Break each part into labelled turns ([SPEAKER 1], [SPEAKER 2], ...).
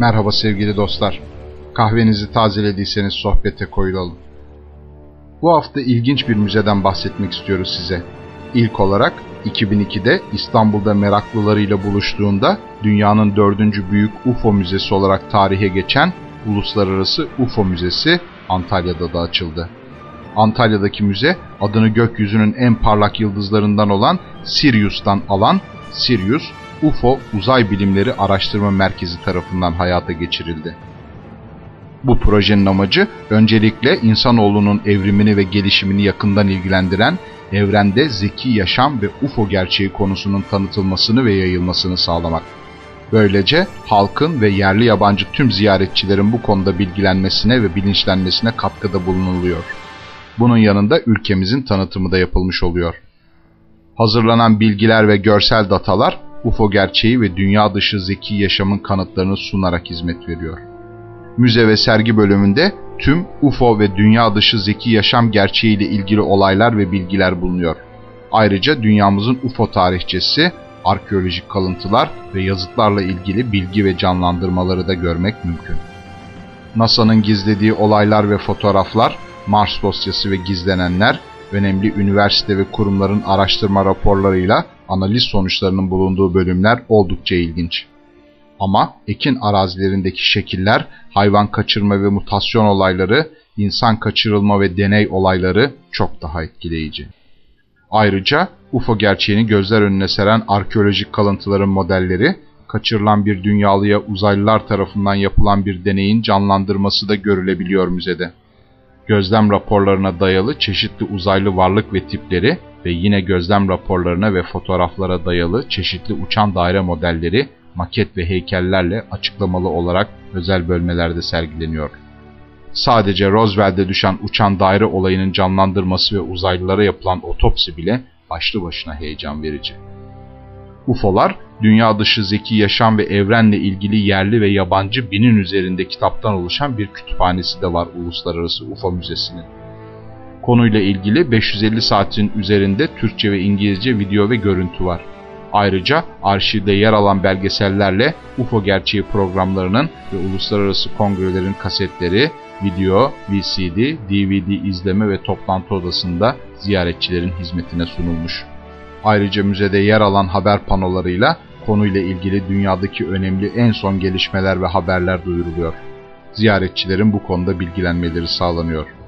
[SPEAKER 1] Merhaba sevgili dostlar. Kahvenizi tazelediyseniz sohbete koyulalım. Bu hafta ilginç bir müzeden bahsetmek istiyoruz size. İlk olarak 2002'de İstanbul'da meraklılarıyla buluştuğunda dünyanın dördüncü büyük UFO müzesi olarak tarihe geçen Uluslararası UFO Müzesi Antalya'da da açıldı. Antalya'daki müze adını gökyüzünün en parlak yıldızlarından olan Sirius'tan alan Sirius UFO Uzay Bilimleri Araştırma Merkezi tarafından hayata geçirildi. Bu projenin amacı öncelikle insanoğlunun evrimini ve gelişimini yakından ilgilendiren evrende zeki yaşam ve UFO gerçeği konusunun tanıtılmasını ve yayılmasını sağlamak. Böylece halkın ve yerli yabancı tüm ziyaretçilerin bu konuda bilgilenmesine ve bilinçlenmesine katkıda bulunuluyor. Bunun yanında ülkemizin tanıtımı da yapılmış oluyor. Hazırlanan bilgiler ve görsel datalar UFO gerçeği ve dünya dışı zeki yaşamın kanıtlarını sunarak hizmet veriyor. Müze ve sergi bölümünde tüm UFO ve dünya dışı zeki yaşam gerçeğiyle ilgili olaylar ve bilgiler bulunuyor. Ayrıca dünyamızın UFO tarihçesi, arkeolojik kalıntılar ve yazıtlarla ilgili bilgi ve canlandırmaları da görmek mümkün. NASA'nın gizlediği olaylar ve fotoğraflar, Mars dosyası ve gizlenenler, önemli üniversite ve kurumların araştırma raporlarıyla analiz sonuçlarının bulunduğu bölümler oldukça ilginç. Ama ekin arazilerindeki şekiller, hayvan kaçırma ve mutasyon olayları, insan kaçırılma ve deney olayları çok daha etkileyici. Ayrıca UFO gerçeğini gözler önüne seren arkeolojik kalıntıların modelleri, kaçırılan bir dünyalıya uzaylılar tarafından yapılan bir deneyin canlandırması da görülebiliyor müzede. Gözlem raporlarına dayalı çeşitli uzaylı varlık ve tipleri ve yine gözlem raporlarına ve fotoğraflara dayalı çeşitli uçan daire modelleri, maket ve heykellerle açıklamalı olarak özel bölmelerde sergileniyor. Sadece Roosevelt'de düşen uçan daire olayının canlandırması ve uzaylılara yapılan otopsi bile başlı başına heyecan verici. UFO'lar, dünya dışı zeki yaşam ve evrenle ilgili yerli ve yabancı binin üzerinde kitaptan oluşan bir kütüphanesi de var Uluslararası UFO Müzesi'nin. Konuyla ilgili 550 saatin üzerinde Türkçe ve İngilizce video ve görüntü var. Ayrıca arşivde yer alan belgesellerle UFO gerçeği programlarının ve uluslararası kongrelerin kasetleri, video, VCD, DVD izleme ve toplantı odasında ziyaretçilerin hizmetine sunulmuş. Ayrıca müzede yer alan haber panolarıyla konuyla ilgili dünyadaki önemli en son gelişmeler ve haberler duyuruluyor. Ziyaretçilerin bu konuda bilgilenmeleri sağlanıyor.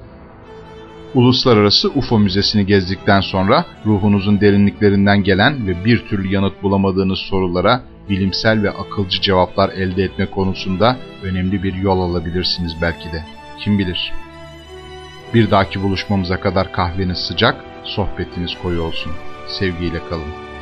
[SPEAKER 1] Uluslararası UFO Müzesi'ni gezdikten sonra ruhunuzun derinliklerinden gelen ve bir türlü yanıt bulamadığınız sorulara bilimsel ve akılcı cevaplar elde etme konusunda önemli bir yol alabilirsiniz belki de. Kim bilir? Bir dahaki buluşmamıza kadar kahveniz sıcak, sohbetiniz koyu olsun. Sevgiyle kalın.